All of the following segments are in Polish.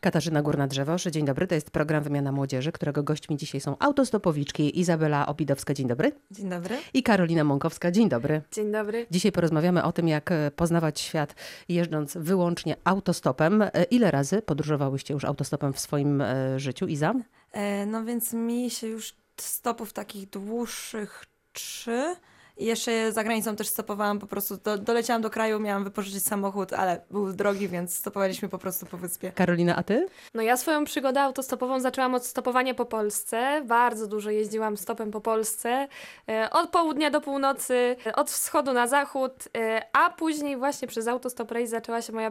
Katarzyna Górna-Drzewosz, dzień dobry. To jest program Wymiana Młodzieży, którego gośćmi dzisiaj są autostopowiczki Izabela Obidowska, dzień dobry. Dzień dobry. I Karolina Mąkowska, dzień dobry. Dzień dobry. Dzisiaj porozmawiamy o tym, jak e, poznawać świat jeżdżąc wyłącznie autostopem. E, Ile razy podróżowałyście już autostopem w swoim e, życiu, Iza? No więc mi się już stopów takich dłuższych trzy. I jeszcze za granicą też stopowałam po prostu. Do, doleciałam do kraju, miałam wypożyczyć samochód, ale był drogi, więc stopowaliśmy po prostu po wyspie. Karolina, a ty? No ja swoją przygodę autostopową zaczęłam od stopowania po Polsce. Bardzo dużo jeździłam stopem po Polsce. E, Od południa do północy, e, od wschodu na zachód, e, a później właśnie przez Autostop Race zaczęła się moja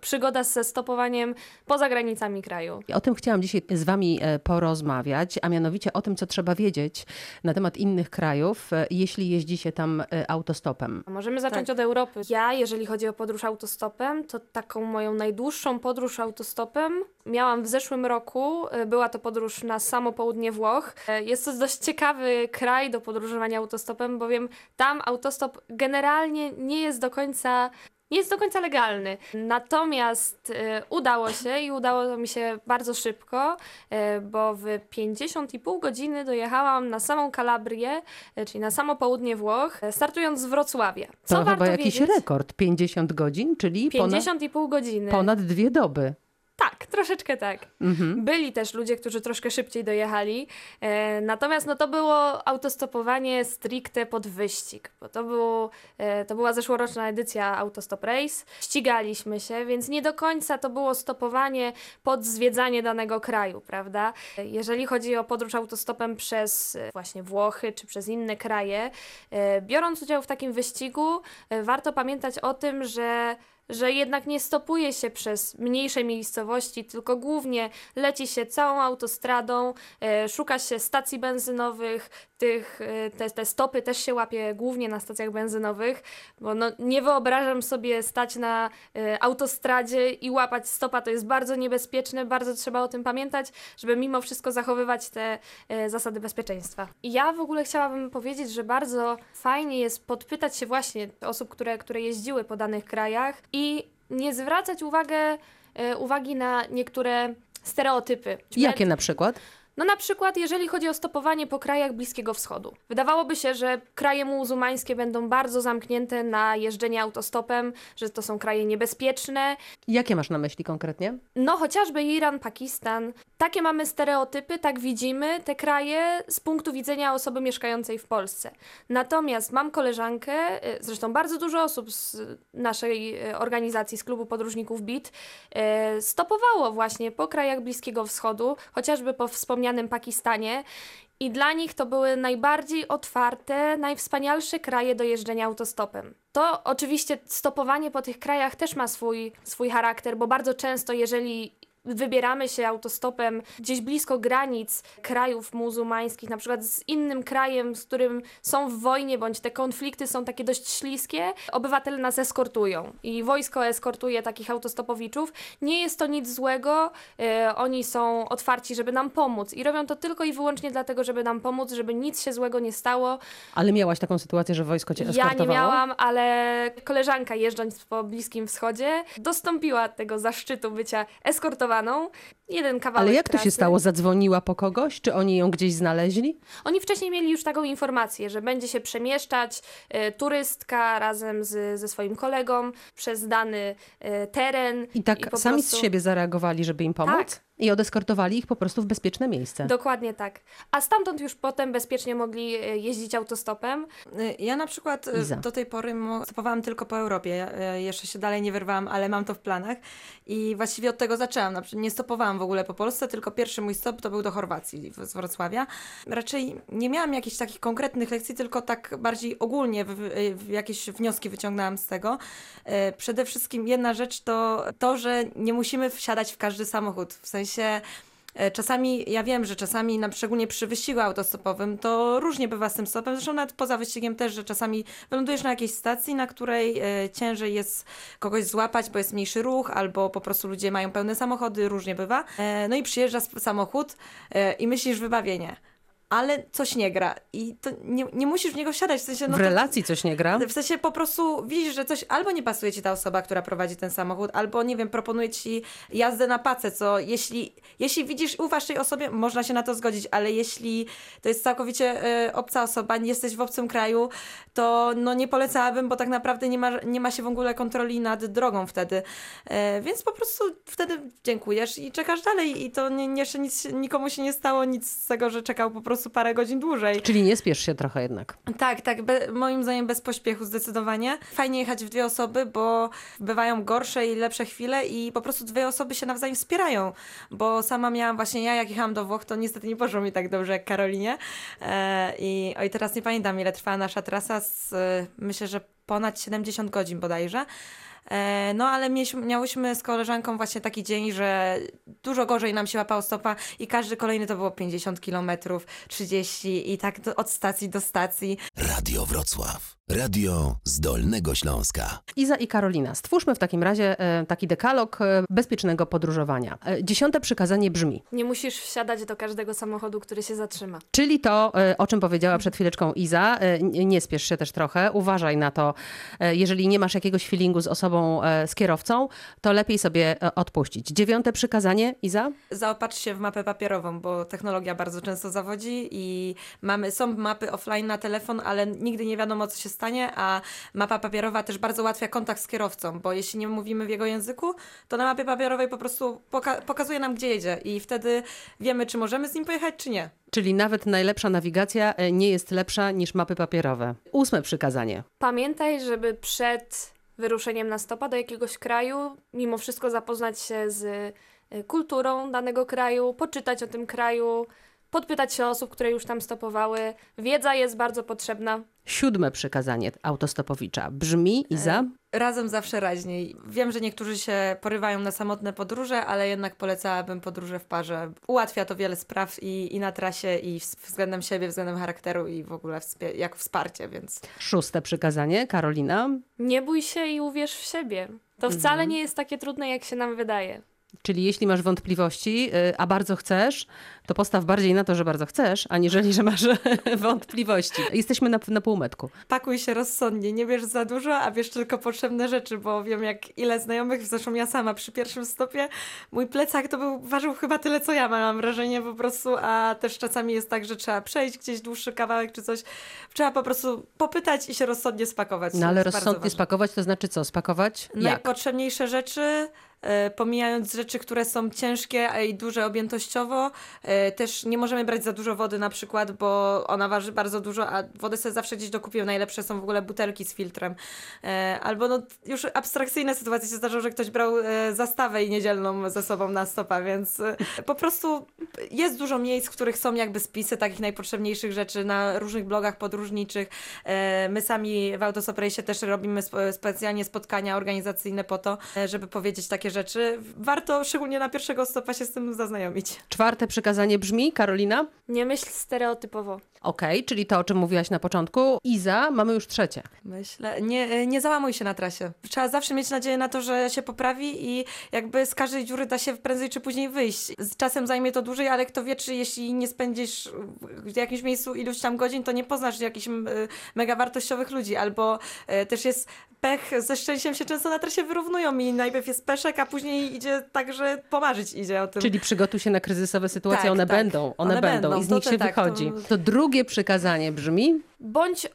przygoda ze stopowaniem poza granicami kraju. O tym chciałam dzisiaj z wami porozmawiać, a mianowicie o tym, co trzeba wiedzieć na temat innych krajów, jeśli jeździcie tam e, autostopem. Możemy zacząć Tak. od Europy. Ja, jeżeli chodzi o podróż autostopem, to taką moją najdłuższą podróż autostopem miałam w zeszłym roku. E, Była to podróż na samo południe Włoch. E, Jest to dość ciekawy kraj do podróżowania autostopem, bowiem tam autostop generalnie nie jest do końca nie jest do końca legalny. Natomiast e, udało się i udało mi się bardzo szybko, e, bo w 50,5 godziny dojechałam na samą Kalabrię, e, czyli na samo południe Włoch, startując z Wrocławia. Co To warto chyba jakiś wiedzieć? rekord, 50 godzin, czyli ponad, 50,5 godziny. ponad dwie doby. Troszeczkę tak. Mhm. Byli też ludzie, którzy troszkę szybciej dojechali. E, natomiast no, to było autostopowanie stricte pod wyścig, bo to, było, e, to była zeszłoroczna edycja Autostop Race. Ścigaliśmy się, więc nie do końca to było stopowanie pod zwiedzanie danego kraju, prawda? Jeżeli chodzi o podróż autostopem przez e, właśnie Włochy czy przez inne kraje, e, biorąc udział w takim wyścigu, e, warto pamiętać o tym, że że jednak nie stopuje się przez mniejsze miejscowości, tylko głównie leci się całą autostradą, e, szuka się stacji benzynowych, tych, e, te, te stopy też się łapie głównie na stacjach benzynowych, bo no, nie wyobrażam sobie stać na e, autostradzie i łapać stopa, to jest bardzo niebezpieczne, bardzo trzeba o tym pamiętać, żeby mimo wszystko zachowywać te zasady bezpieczeństwa. Ja w ogóle chciałabym powiedzieć, że bardzo fajnie jest podpytać się właśnie osób, które, które jeździły po danych krajach i nie zwracać uwagę, e, uwagi na niektóre stereotypy. Jakie na przykład? No na przykład, jeżeli chodzi o stopowanie po krajach Bliskiego Wschodu. Wydawałoby się, że kraje muzułmańskie będą bardzo zamknięte na jeżdżenie autostopem, że to są kraje niebezpieczne. Jakie masz na myśli konkretnie? No chociażby Iran, Pakistan. Takie mamy stereotypy, tak widzimy te kraje z punktu widzenia osoby mieszkającej w Polsce. Natomiast mam koleżankę, y, zresztą bardzo dużo osób z naszej y, organizacji, z klubu podróżników BIT, y, stopowało właśnie po krajach Bliskiego Wschodu, chociażby po wspomnianym Pakistanie. I dla nich to były najbardziej otwarte, najwspanialsze kraje do jeżdżenia autostopem. To oczywiście stopowanie po tych krajach też ma swój, swój charakter, bo bardzo często, jeżeli wybieramy się autostopem gdzieś blisko granic krajów muzułmańskich, na przykład z innym krajem, z którym są w wojnie, bądź te konflikty są takie dość śliskie, obywatele nas eskortują i wojsko eskortuje takich autostopowiczów. Nie jest to nic złego, e, oni są otwarci, żeby nam pomóc i robią to tylko i wyłącznie dlatego, żeby nam pomóc, żeby nic się złego nie stało. Ale miałaś taką sytuację, że wojsko cię Ja eskortowało? nie miałam, ale koleżanka jeżdżąc po Bliskim Wschodzie dostąpiła tego zaszczytu bycia Ah, zdecydowaną. Jeden kawałek Ale jak to się stało? Zadzwoniła po kogoś? Czy oni ją gdzieś znaleźli? Oni wcześniej mieli już taką informację, że będzie się przemieszczać e, turystka razem z, ze swoim kolegą przez dany e, teren. I tak po sami prostu- z siebie zareagowali, żeby im pomóc? Tak. I odeskortowali ich po prostu w bezpieczne miejsce. Dokładnie tak. A stamtąd już potem bezpiecznie mogli e, jeździć autostopem. Ja na przykład Iza. do tej pory stopowałam tylko po Europie. Ja, Jeszcze się dalej nie wyrwałam, ale mam to w planach. I właściwie od tego zaczęłam. Na przykład nie stopowałam w ogóle po Polsce, tylko pierwszy mój stop to był do Chorwacji z Wrocławia. Raczej nie miałam jakichś takich konkretnych lekcji, tylko tak bardziej ogólnie w, w, jakieś wnioski wyciągnęłam z tego. Y, Przede wszystkim jedna rzecz to to, że nie musimy wsiadać w każdy samochód. W sensie E, Czasami, ja wiem, że czasami, na, szczególnie przy wyścigu autostopowym, to różnie bywa z tym stopem. Zresztą nawet poza wyścigiem też, że czasami wylądujesz na jakiejś stacji, na której e, ciężej jest kogoś złapać, bo jest mniejszy ruch, albo po prostu ludzie mają pełne samochody, różnie bywa. E, no i przyjeżdża samochód e, i myślisz wybawienie. Ale coś nie gra. I to nie, nie musisz w niego wsiadać, w sensie... No w to, relacji coś nie gra? w sensie po prostu widzisz, że coś albo nie pasuje ci ta osoba, która prowadzi ten samochód, albo nie wiem, proponuje ci jazdę na pacę, co jeśli, jeśli widzisz i ufasz tej osobie, można się na to zgodzić, ale jeśli to jest całkowicie e, obca osoba, nie jesteś w obcym kraju, to no nie polecałabym, bo tak naprawdę nie ma, nie ma się w ogóle kontroli nad drogą wtedy. E, więc po prostu wtedy dziękujesz i czekasz dalej i to nie, jeszcze nic, nikomu się nie stało, nic z tego, że czekał po prostu parę godzin dłużej. Czyli nie spiesz się trochę jednak. Tak, tak, be, moim zdaniem bez pośpiechu zdecydowanie. Fajnie jechać w dwie osoby, bo bywają gorsze i lepsze chwile i po prostu dwie osoby się nawzajem wspierają, bo sama miałam właśnie, ja jak jechałam do Włoch, to niestety nie poszło mi tak dobrze jak Karolinie e, i oj, teraz nie pamiętam ile trwała nasza trasa, z, myślę, że ponad 70 godzin bodajże. E, No, ale mieliśmy, miałyśmy z koleżanką właśnie taki dzień, że dużo gorzej nam się łapało stopa i każdy kolejny to było 50 kilometrów, 30 i tak od stacji do stacji. Radio Wrocław. Radio z Dolnego Śląska. Iza i Karolina, stwórzmy w takim razie e, taki dekalog e, bezpiecznego podróżowania. E, Dziesiąte przykazanie brzmi, Nie musisz wsiadać do każdego samochodu, który się zatrzyma. czyli to, o czym powiedziała przed chwileczką Iza, nie spiesz się też trochę, uważaj na to, jeżeli nie masz jakiegoś feelingu z osobą, z kierowcą, to lepiej sobie odpuścić. Dziewiąte przykazanie, Iza? Zaopatrz się w mapę papierową, bo technologia bardzo często zawodzi i mamy, są mapy offline na telefon, ale nigdy nie wiadomo, co się stanie, a mapa papierowa też bardzo ułatwia kontakt z kierowcą, bo jeśli nie mówimy w jego języku, to na mapie papierowej po prostu poka- pokazuje nam, gdzie jedzie i wtedy wiemy, czy możemy z nim pojechać, czy nie. Czyli nawet najlepsza nawigacja e, nie jest lepsza niż mapy papierowe. Ósme przykazanie. Pamiętaj, żeby przed wyruszeniem na stopa do jakiegoś kraju, mimo wszystko zapoznać się z y, kulturą danego kraju, poczytać o tym kraju, podpytać się osób, które już tam stopowały. Wiedza jest bardzo potrzebna. Siódme przykazanie autostopowicza brzmi, Iza? Razem zawsze raźniej. Wiem, że niektórzy się porywają na samotne podróże, ale jednak polecałabym podróże w parze. Ułatwia to wiele spraw i, i na trasie, i względem siebie, względem charakteru i w ogóle wspie- jako wsparcie, więc Szóste przykazanie, Karolina. Nie bój się i uwierz w siebie. To wcale nie jest takie trudne, jak się nam wydaje. Czyli jeśli masz wątpliwości, y, a bardzo chcesz, to postaw bardziej na to, że bardzo chcesz, aniżeli, że masz wątpliwości. Jesteśmy na, na półmetku. pakuj się rozsądnie, nie bierz za dużo, a bierz tylko potrzebne rzeczy, bo wiem jak ile znajomych, zresztą ja sama przy pierwszym stopie, mój plecak to był, ważył chyba tyle co ja, mam wrażenie po prostu, a też czasami jest tak, że trzeba przejść gdzieś dłuższy kawałek czy coś, trzeba po prostu popytać i się rozsądnie spakować. No ale rozsądnie spakować to znaczy co? Spakować? Jak? Najpotrzebniejsze rzeczy, pomijając rzeczy, które są ciężkie a i duże objętościowo. E, też nie możemy brać za dużo wody na przykład, bo ona waży bardzo dużo, a wodę sobie zawsze gdzieś dokupię. Najlepsze są w ogóle butelki z filtrem. E, albo no, już abstrakcyjne sytuacje się zdarzają, że ktoś brał e, zastawę i niedzielną ze sobą na stopa, więc e, po prostu jest dużo miejsc, w których są jakby spisy takich najpotrzebniejszych rzeczy na różnych blogach podróżniczych. E, My sami w Autostop Race też robimy sp- specjalnie spotkania organizacyjne po to, e, żeby powiedzieć takie rzeczy. Warto szczególnie na pierwszego stopa się z tym zaznajomić. Czwarte przykazanie brzmi, Karolina? Nie myśl stereotypowo. Okej, czyli to, o czym mówiłaś na początku. Iza, mamy już trzecie. Myślę, nie, e, nie załamuj się na trasie. Trzeba zawsze mieć nadzieję na to, że się poprawi i jakby z każdej dziury da się prędzej czy później wyjść. Z czasem zajmie to dłużej, ale kto wie, czy jeśli nie spędzisz w jakimś miejscu iluś tam godzin, to nie poznasz jakichś y, mega wartościowych ludzi. Albo e, też jest pech, ze szczęściem się często na trasie wyrównują i najpierw jest peszek, a później idzie tak, że pomarzyć idzie o tym. Czyli przygotuj się na kryzysowe sytuacje, Tak, one tak. będą, one, One będą, będą. i z nich się tak, to- wychodzi. To drugie przykazanie brzmi, Bądź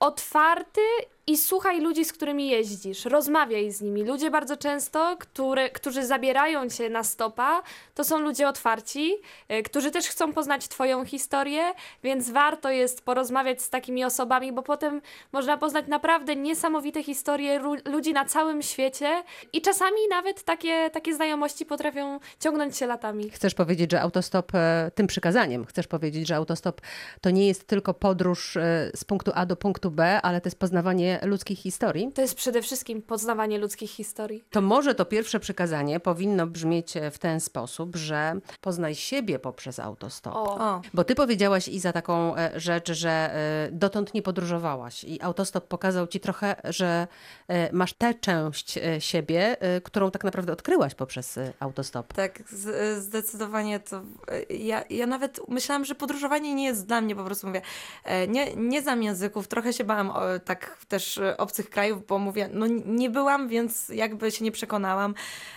otwarty i słuchaj ludzi, z którymi jeździsz. Rozmawiaj z nimi. Ludzie bardzo często, które, którzy zabierają cię na stopa, to są ludzie otwarci, y, którzy też chcą poznać Twoją historię, więc warto jest porozmawiać z takimi osobami, bo potem można poznać naprawdę niesamowite historie ludzi na całym świecie i czasami nawet takie, takie znajomości potrafią ciągnąć się latami. Chcesz powiedzieć, że autostop, e, tym przykazaniem, chcesz powiedzieć, że autostop to nie jest tylko podróż e, z punktu A do punktu B, ale to jest poznawanie ludzkich historii, To jest przede wszystkim poznawanie ludzkich historii. to może to pierwsze przykazanie powinno brzmieć w ten sposób, że poznaj siebie poprzez autostop. O, O, Bo ty powiedziałaś i za taką e, rzecz, że e, dotąd nie podróżowałaś i autostop pokazał ci trochę, że e, masz tę część e, siebie, e, którą tak naprawdę odkryłaś poprzez e, autostop. tak, zdecydowanie to. e, Ja, ja nawet myślałam, że podróżowanie nie jest dla mnie, po prostu mówię. e, Nie, nie znam języków, trochę się bałam o, tak też e, obcych krajów, bo mówię, no nie byłam, więc jakby się nie przekonałam.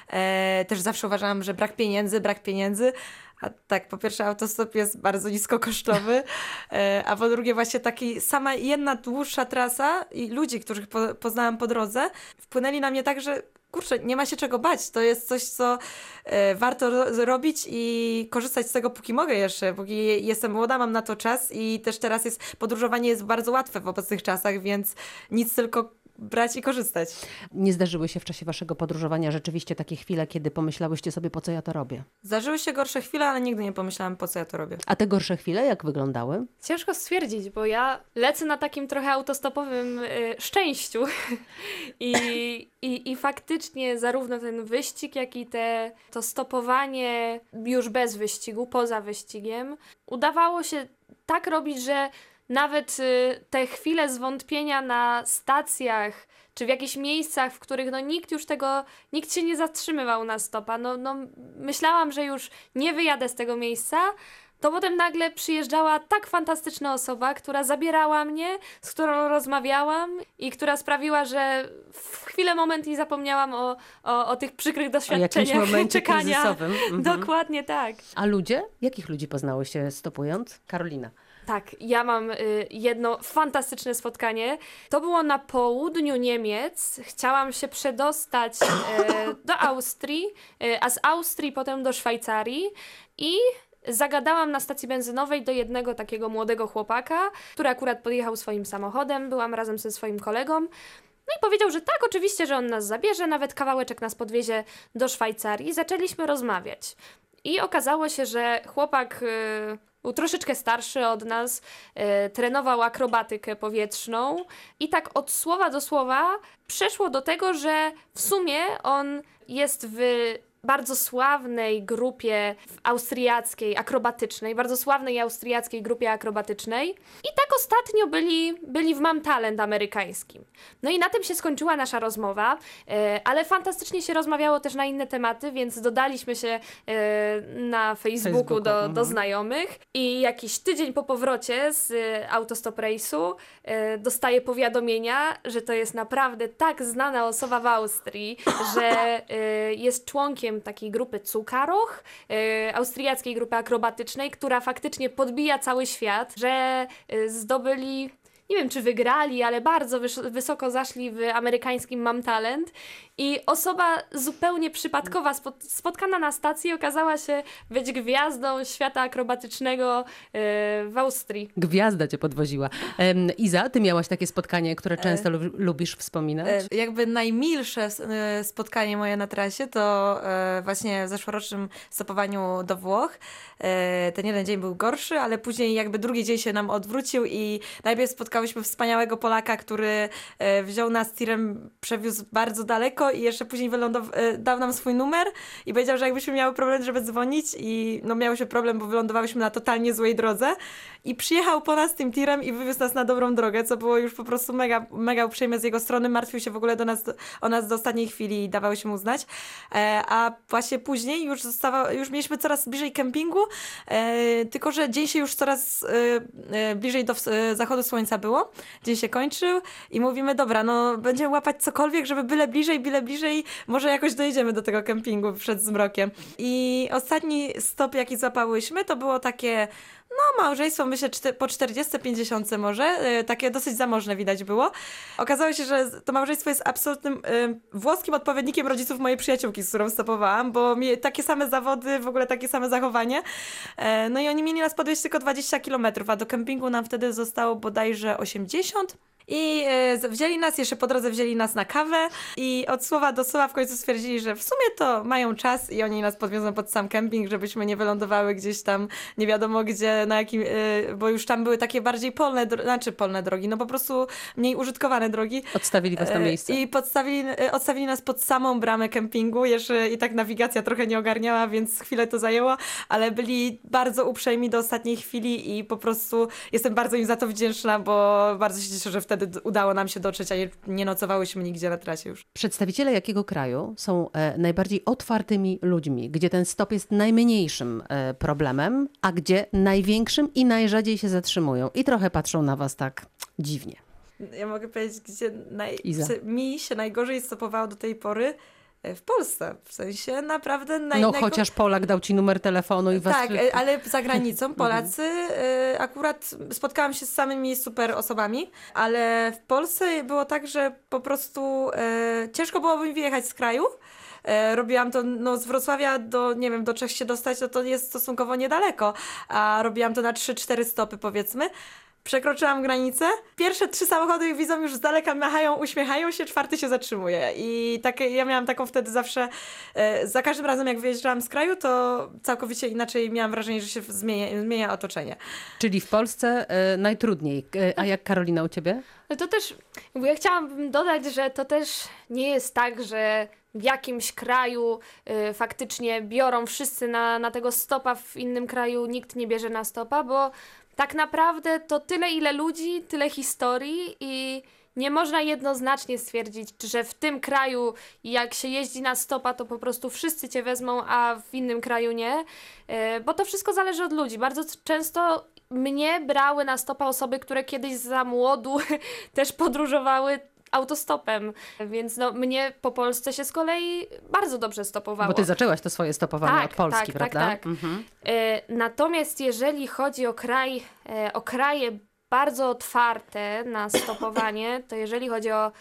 E, też zawsze uważałam, że brak pieniędzy, brak pieniędzy. A tak, po pierwsze, autostop jest bardzo niskokosztowy, e, a po drugie, właśnie taki sama jedna dłuższa trasa i ludzi, których po, poznałam po drodze, wpłynęli na mnie tak, że kurczę, nie ma się czego bać. To jest coś, co e, warto ro- robić i korzystać z tego, póki mogę jeszcze, póki jestem młoda, mam na to czas i też teraz jest, podróżowanie jest bardzo łatwe w obecnych czasach, więc nic tylko brać i korzystać. Nie zdarzyły się w czasie waszego podróżowania rzeczywiście takie chwile, kiedy pomyślałyście sobie, po co ja to robię? Zdarzyły się gorsze chwile, ale nigdy nie pomyślałam, po co ja to robię. A te gorsze chwile jak wyglądały? Ciężko stwierdzić, bo ja lecę na takim trochę autostopowym y, szczęściu. I, i, I faktycznie zarówno ten wyścig, jak i te, to stopowanie już bez wyścigu, poza wyścigiem, udawało się tak robić, że nawet y, te chwile zwątpienia na stacjach, czy w jakichś miejscach, w których no nikt już tego, nikt się nie zatrzymywał na stopa. No, no myślałam, że już nie wyjadę z tego miejsca, to potem nagle przyjeżdżała tak fantastyczna osoba, która zabierała mnie, z którą rozmawiałam i która sprawiła, że w chwilę moment nie zapomniałam o, o, o tych przykrych O doświadczeniach momencie czekania. Mhm. Dokładnie tak. A ludzie? Jakich ludzi poznały się stopując? Karolina. Tak, ja mam y, jedno fantastyczne spotkanie. To było na południu Niemiec. Chciałam się przedostać y, do Austrii, y, a z Austrii potem do Szwajcarii i zagadałam na stacji benzynowej do jednego takiego młodego chłopaka, który akurat podjechał swoim samochodem. Byłam razem ze swoim kolegą. No i powiedział, że tak, oczywiście, że on nas zabierze, nawet kawałeczek nas podwiezie do Szwajcarii. Zaczęliśmy rozmawiać. I okazało się, że chłopak y, był troszeczkę starszy od nas, y, trenował akrobatykę powietrzną i tak od słowa do słowa przeszło do tego, że w sumie on jest w bardzo sławnej grupie austriackiej, akrobatycznej, bardzo sławnej austriackiej grupie akrobatycznej. I tak ostatnio byli, byli w Mam Talent amerykańskim. No i na tym się skończyła nasza rozmowa, e, ale fantastycznie się rozmawiało też na inne tematy, więc dodaliśmy się e, na Facebooku, Facebooku, do, mhm. do znajomych i jakiś tydzień po powrocie z e, Autostop Race'u dostaję powiadomienia, że to jest naprawdę tak znana osoba w Austrii, że jest członkiem takiej grupy Cukaroch, e, austriackiej grupy akrobatycznej, która faktycznie podbija cały świat, że e, zdobyli nie wiem czy wygrali, ale bardzo wys- wysoko zaszli w amerykańskim Mam Talent i osoba zupełnie przypadkowa spot- spotkana na stacji okazała się być gwiazdą świata akrobatycznego e, w Austrii. Gwiazda cię podwoziła. Iza, ty miałaś takie spotkanie, które często lub- lubisz wspominać? E, Jakby najmilsze e, spotkanie moje na trasie to e, właśnie w zeszłorocznym stopowaniu do Włoch. E, Ten jeden dzień był gorszy, ale później jakby drugi dzień się nam odwrócił i najpierw spotkałyśmy wspaniałego Polaka, który e, wziął nas tirem, przewiózł bardzo daleko i jeszcze później wylądow- e, dał nam swój numer i powiedział, że jakbyśmy miały problem, żeby dzwonić i no miał się problem, bo wylądowałyśmy na totalnie złej drodze i przyjechał po nas tym tirem i wywiózł nas na dobrą drogę, co było już po prostu mega, mega uprzejme z jego strony. Martwił się w ogóle do nas, o nas do ostatniej chwili i dawał się mu znać. E, a właśnie później już, zostawa, już mieliśmy coraz bliżej kempingu, e, tylko że dzień się już coraz e, e, bliżej do e, zachodu słońca było. Dzień się kończył i mówimy, dobra, no będziemy łapać cokolwiek, żeby byle bliżej, byle bliżej, może jakoś dojedziemy do tego kempingu przed zmrokiem. I ostatni stop, jaki złapałyśmy, to było takie no, małżeństwo, myślę, po 40-50 może, e, takie dosyć zamożne widać było. Okazało się, że to małżeństwo jest absolutnym e, włoskim odpowiednikiem rodziców mojej przyjaciółki, z którą stopowałam, bo mieli takie same zawody, w ogóle takie same zachowanie. E, no i oni mieli nas podwieźć tylko 20 km, a do kempingu nam wtedy zostało bodajże 80 i e, wzięli nas, jeszcze po drodze wzięli nas na kawę i od słowa do słowa w końcu stwierdzili, że w sumie to mają czas i oni nas podwiozą pod sam kemping, żebyśmy nie wylądowały gdzieś tam nie wiadomo gdzie, na jakim, e, bo już tam były takie bardziej polne, znaczy polne drogi, no po prostu mniej użytkowane drogi. Odstawili was na E, miejsce. I podstawili, odstawili nas pod samą bramę kempingu. Jeszcze i tak nawigacja trochę nie ogarniała, więc chwilę to zajęło, ale byli bardzo uprzejmi do ostatniej chwili i po prostu jestem bardzo im za to wdzięczna, bo bardzo się cieszę, że wtedy d- udało nam się dotrzeć, a nie, nie nocowałyśmy nigdzie na trasie już. Przedstawiciele jakiego kraju są e, najbardziej otwartymi ludźmi, gdzie ten stop jest najmniejszym e, problemem, a gdzie największym i najrzadziej się zatrzymują i trochę patrzą na was tak dziwnie. Ja mogę powiedzieć, gdzie naj... Mi się najgorzej stopowało do tej pory w Polsce. W sensie naprawdę naj... No chociaż Polak dał ci numer telefonu i was... Tak, ale za granicą Polacy e, akurat spotkałam się z samymi super osobami, ale w Polsce było tak, że po prostu e, ciężko byłoby mi wyjechać z kraju. E, robiłam to no, z Wrocławia do, nie wiem, do Czech się dostać, no to jest stosunkowo niedaleko, a robiłam to na 3-4 stopy powiedzmy. Przekroczyłam granicę. Pierwsze trzy samochody widzą już z daleka, machają, uśmiechają się, czwarty się zatrzymuje. I tak, ja miałam taką wtedy zawsze, e, za każdym razem jak wyjeżdżałam z kraju, to całkowicie inaczej miałam wrażenie, że się zmienia, zmienia otoczenie. Czyli w Polsce e, najtrudniej. E, a jak Karolina u ciebie? No to też, ja chciałabym dodać, że to też nie jest tak, że w jakimś kraju y, faktycznie biorą wszyscy na, na tego stopa, w innym kraju nikt nie bierze na stopa, bo tak naprawdę to tyle, ile ludzi, tyle historii i nie można jednoznacznie stwierdzić, że w tym kraju, jak się jeździ na stopa, to po prostu wszyscy cię wezmą, a w innym kraju nie, Y, bo to wszystko zależy od ludzi. Bardzo często mnie brały na stopa osoby, które kiedyś za młodu też podróżowały autostopem, więc no, mnie po Polsce się z kolei bardzo dobrze stopowało. Bo ty zaczęłaś to swoje stopowanie Tak, od Polski, tak, tak, prawda? tak. Mhm. E, Natomiast jeżeli chodzi o kraj, e, o kraje bardzo otwarte na stopowanie, to jeżeli chodzi o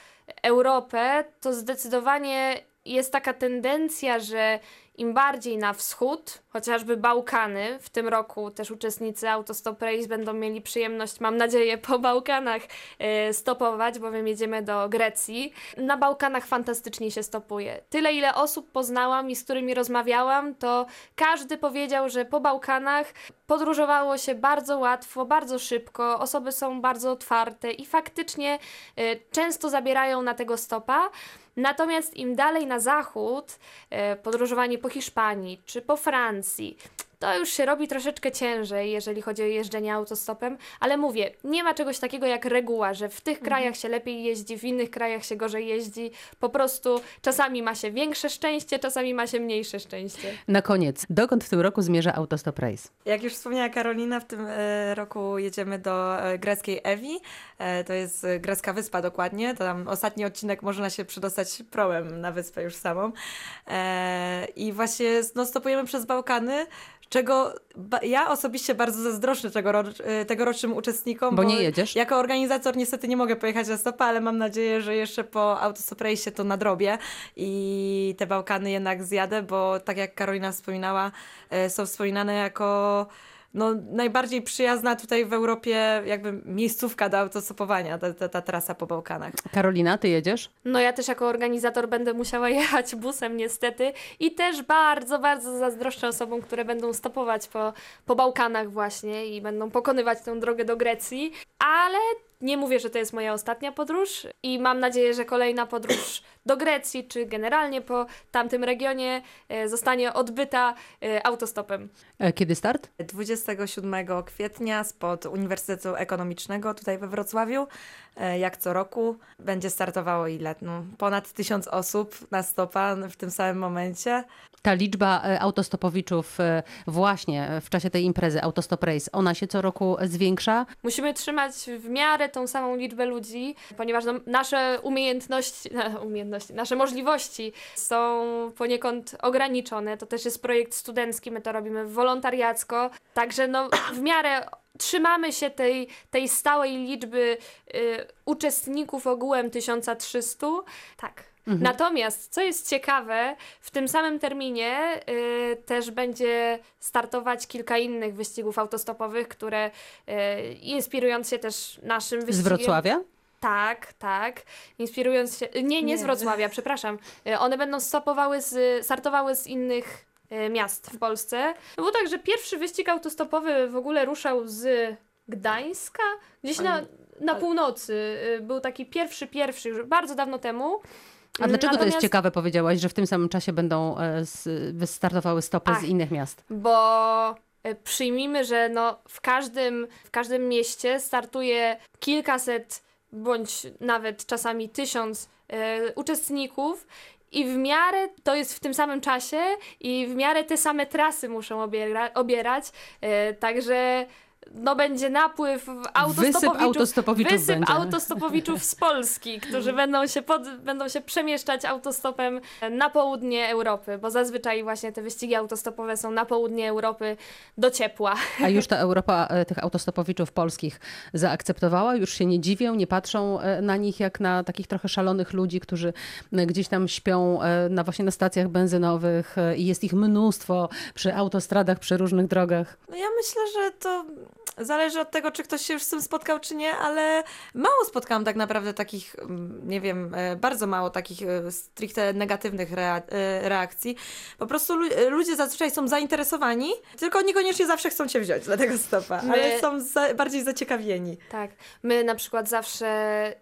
Europę, to zdecydowanie jest taka tendencja, że im bardziej na wschód, chociażby Bałkany, w tym roku też uczestnicy Autostop Race będą mieli przyjemność, mam nadzieję, po Bałkanach e, stopować, bowiem jedziemy do Grecji. Na Bałkanach fantastycznie się stopuje. Tyle, ile osób poznałam i z którymi rozmawiałam, to każdy powiedział, że po Bałkanach podróżowało się bardzo łatwo, bardzo szybko, osoby są bardzo otwarte i faktycznie e, często zabierają na tego stopa. Natomiast im dalej na zachód, e, podróżowanie po Hiszpanii czy po Francji, to już się robi troszeczkę ciężej, jeżeli chodzi o jeżdżenie autostopem, ale mówię, nie ma czegoś takiego jak reguła, że w tych krajach się lepiej jeździ, w innych krajach się gorzej jeździ. Po prostu czasami ma się większe szczęście, czasami ma się mniejsze szczęście. Na koniec, dokąd w tym roku zmierza Autostop Race? Jak już wspomniała Karolina, w tym e, roku jedziemy do e, greckiej Ewi. E, to jest grecka wyspa dokładnie. To tam ostatni odcinek można się przedostać prołem na wyspę już samą. I właśnie no, stopujemy przez Bałkany, czego ja osobiście bardzo zazdroszczę tegorocz, e, tegorocznym uczestnikom. Bo nie jedziesz? Jako organizator niestety nie mogę pojechać na stopa, ale mam nadzieję, że jeszcze po Autostop Race to nadrobię i te Bałkany jednak zjadę, bo tak jak Karolina wspominała, e, są wspominane jako no, najbardziej przyjazna tutaj w Europie jakby miejscówka do autostopowania, ta, ta, ta trasa po Bałkanach. Karolina, ty jedziesz? No ja też jako organizator będę musiała jechać busem niestety i też bardzo, bardzo zazdroszczę osobom, które będą stopować po, po Bałkanach właśnie i będą pokonywać tę drogę do Grecji, ale nie mówię, że to jest moja ostatnia podróż i mam nadzieję, że kolejna podróż do Grecji czy generalnie po tamtym regionie e, zostanie odbyta e, autostopem. E, Kiedy start? 27 kwietnia spod Uniwersytetu Ekonomicznego tutaj we Wrocławiu, jak co roku, będzie startowało ile? No, ponad tysiąc osób na stopa w tym samym momencie. Ta liczba e, autostopowiczów e, właśnie w czasie tej imprezy Autostop Race, ona się co roku zwiększa. Musimy trzymać w miarę tą samą liczbę ludzi, ponieważ no, nasze umiejętności, umiejętności, nasze możliwości są poniekąd ograniczone. To też jest projekt studencki, my to robimy wolontariacko, także no, w miarę trzymamy się tej, tej stałej liczby y, uczestników ogółem 1300. Tak. Natomiast, co jest ciekawe, w tym samym terminie y, też będzie startować kilka innych wyścigów autostopowych, które y, inspirując się też naszym Z wyścigiem. Wrocławia? Tak, tak. Inspirując się. Nie, nie, Nie. z Wrocławia, przepraszam. E, One będą stopowały z, startowały z innych miast w Polsce. Bo tak, że pierwszy wyścig autostopowy w ogóle ruszał z Gdańska, gdzieś na, na północy. E, Był taki pierwszy, pierwszy, już bardzo dawno temu. A dlaczego to jest Natomiast- ciekawe, powiedziałaś, że w tym samym czasie będą e, wystartowały stopy Ach. z innych miast? bo e, przyjmijmy, że no w, każdym, w każdym mieście startuje kilkaset bądź nawet czasami tysiąc e, uczestników. I w miarę to jest w tym samym czasie, i w miarę te same trasy muszą obiera, obierać. E, także no będzie napływ autostopowiczów. Wysyp autostopowiczów Wysyp będzie. autostopowiczów z Polski, którzy będą się, pod, będą się przemieszczać autostopem na południe Europy, bo zazwyczaj właśnie te wyścigi autostopowe są na południe Europy do ciepła. A już ta Europa e, tych autostopowiczów polskich zaakceptowała? Już się nie dziwią, nie patrzą e, na nich jak na takich trochę szalonych ludzi, którzy e, gdzieś tam śpią na właśnie na stacjach benzynowych i jest ich mnóstwo przy autostradach, przy różnych drogach. No ja myślę, że to zależy od tego, czy ktoś się już z tym spotkał, czy nie, ale mało spotkałam tak naprawdę takich, mm, nie wiem, e, bardzo mało takich e, stricte negatywnych e, reakcji. Po prostu lu- ludzie zazwyczaj są zainteresowani, tylko niekoniecznie zawsze chcą cię wziąć dla tego stopa, My- ale są za, bardziej zaciekawieni. Tak. My na przykład zawsze,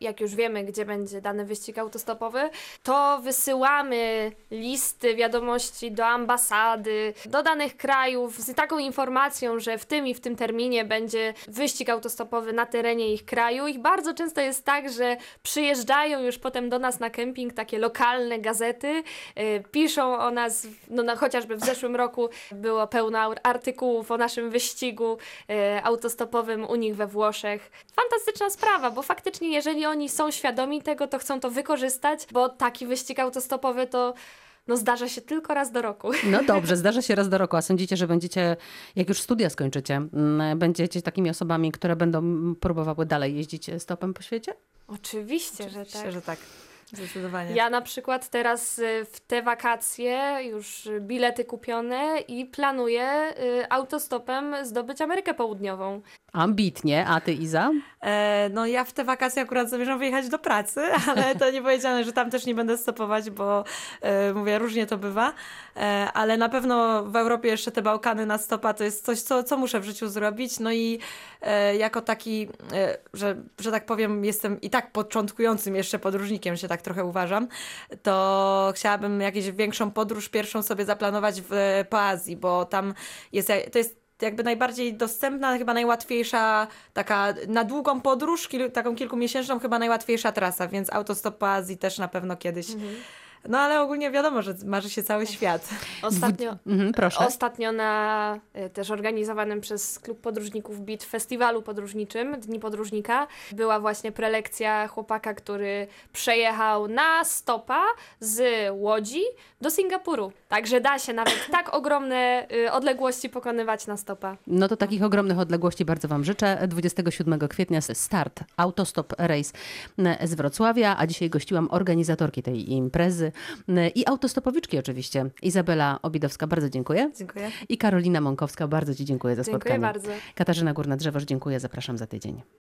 jak już wiemy, gdzie będzie dany wyścig autostopowy, to wysyłamy listy wiadomości do ambasady, do danych krajów z taką informacją, że w tym i w tym terminie będzie wyścig autostopowy na terenie ich kraju. I bardzo często jest tak, że przyjeżdżają już potem do nas na kemping takie lokalne gazety, y, piszą o nas, no, chociażby w zeszłym roku było pełno ar- artykułów o naszym wyścigu y, autostopowym u nich we Włoszech. Fantastyczna sprawa, bo faktycznie jeżeli oni są świadomi tego, to chcą to wykorzystać, bo taki wyścig autostopowy to no, zdarza się tylko raz do roku. No dobrze, zdarza się raz do roku. A sądzicie, że będziecie, jak już studia skończycie, mm, będziecie takimi osobami, które będą próbowały dalej jeździć stopem po świecie? Oczywiście, że Myślę, tak. że tak. Zdecydowanie. Ja na przykład teraz y, w te wakacje już bilety kupione i planuję y, autostopem zdobyć Amerykę Południową. Ambitnie. A ty, Iza? E, no ja w te wakacje akurat zamierzam wyjechać do pracy, ale to nie powiedziane, że tam też nie będę stopować, bo e, mówię, różnie to bywa. E, ale na pewno w Europie jeszcze te Bałkany na stopa to jest coś, co, co muszę w życiu zrobić. No i e, jako taki, e, że, że tak powiem, jestem i tak początkującym jeszcze podróżnikiem, się tak trochę uważam, to chciałabym jakąś większą podróż pierwszą sobie zaplanować w, po Azji, bo tam jest, to jest jakby najbardziej dostępna, chyba najłatwiejsza taka na długą podróż, kil, taką kilkumiesięczną, chyba najłatwiejsza trasa, więc autostop po Azji też na pewno kiedyś. No ale ogólnie wiadomo, że marzy się cały świat. Ostatnio, Mhm, proszę. Ostatnio na y, też organizowanym przez Klub Podróżników BIT festiwalu podróżniczym, Dni Podróżnika, była właśnie prelekcja chłopaka, który przejechał na stopa z Łodzi do Singapuru. Także da się nawet tak ogromne y, odległości pokonywać na stopa. No to takich ogromnych odległości bardzo Wam życzę. 27 kwietnia start Autostop Race z Wrocławia, a dzisiaj gościłam organizatorki tej imprezy i autostopowiczki oczywiście. Izabela Obidowska, bardzo dziękuję. Dziękuję. I Karolina Mąkowska, bardzo Ci dziękuję za Dziękuję spotkanie. bardzo. Katarzyna Górna-Drzewoż, dziękuję, zapraszam za tydzień.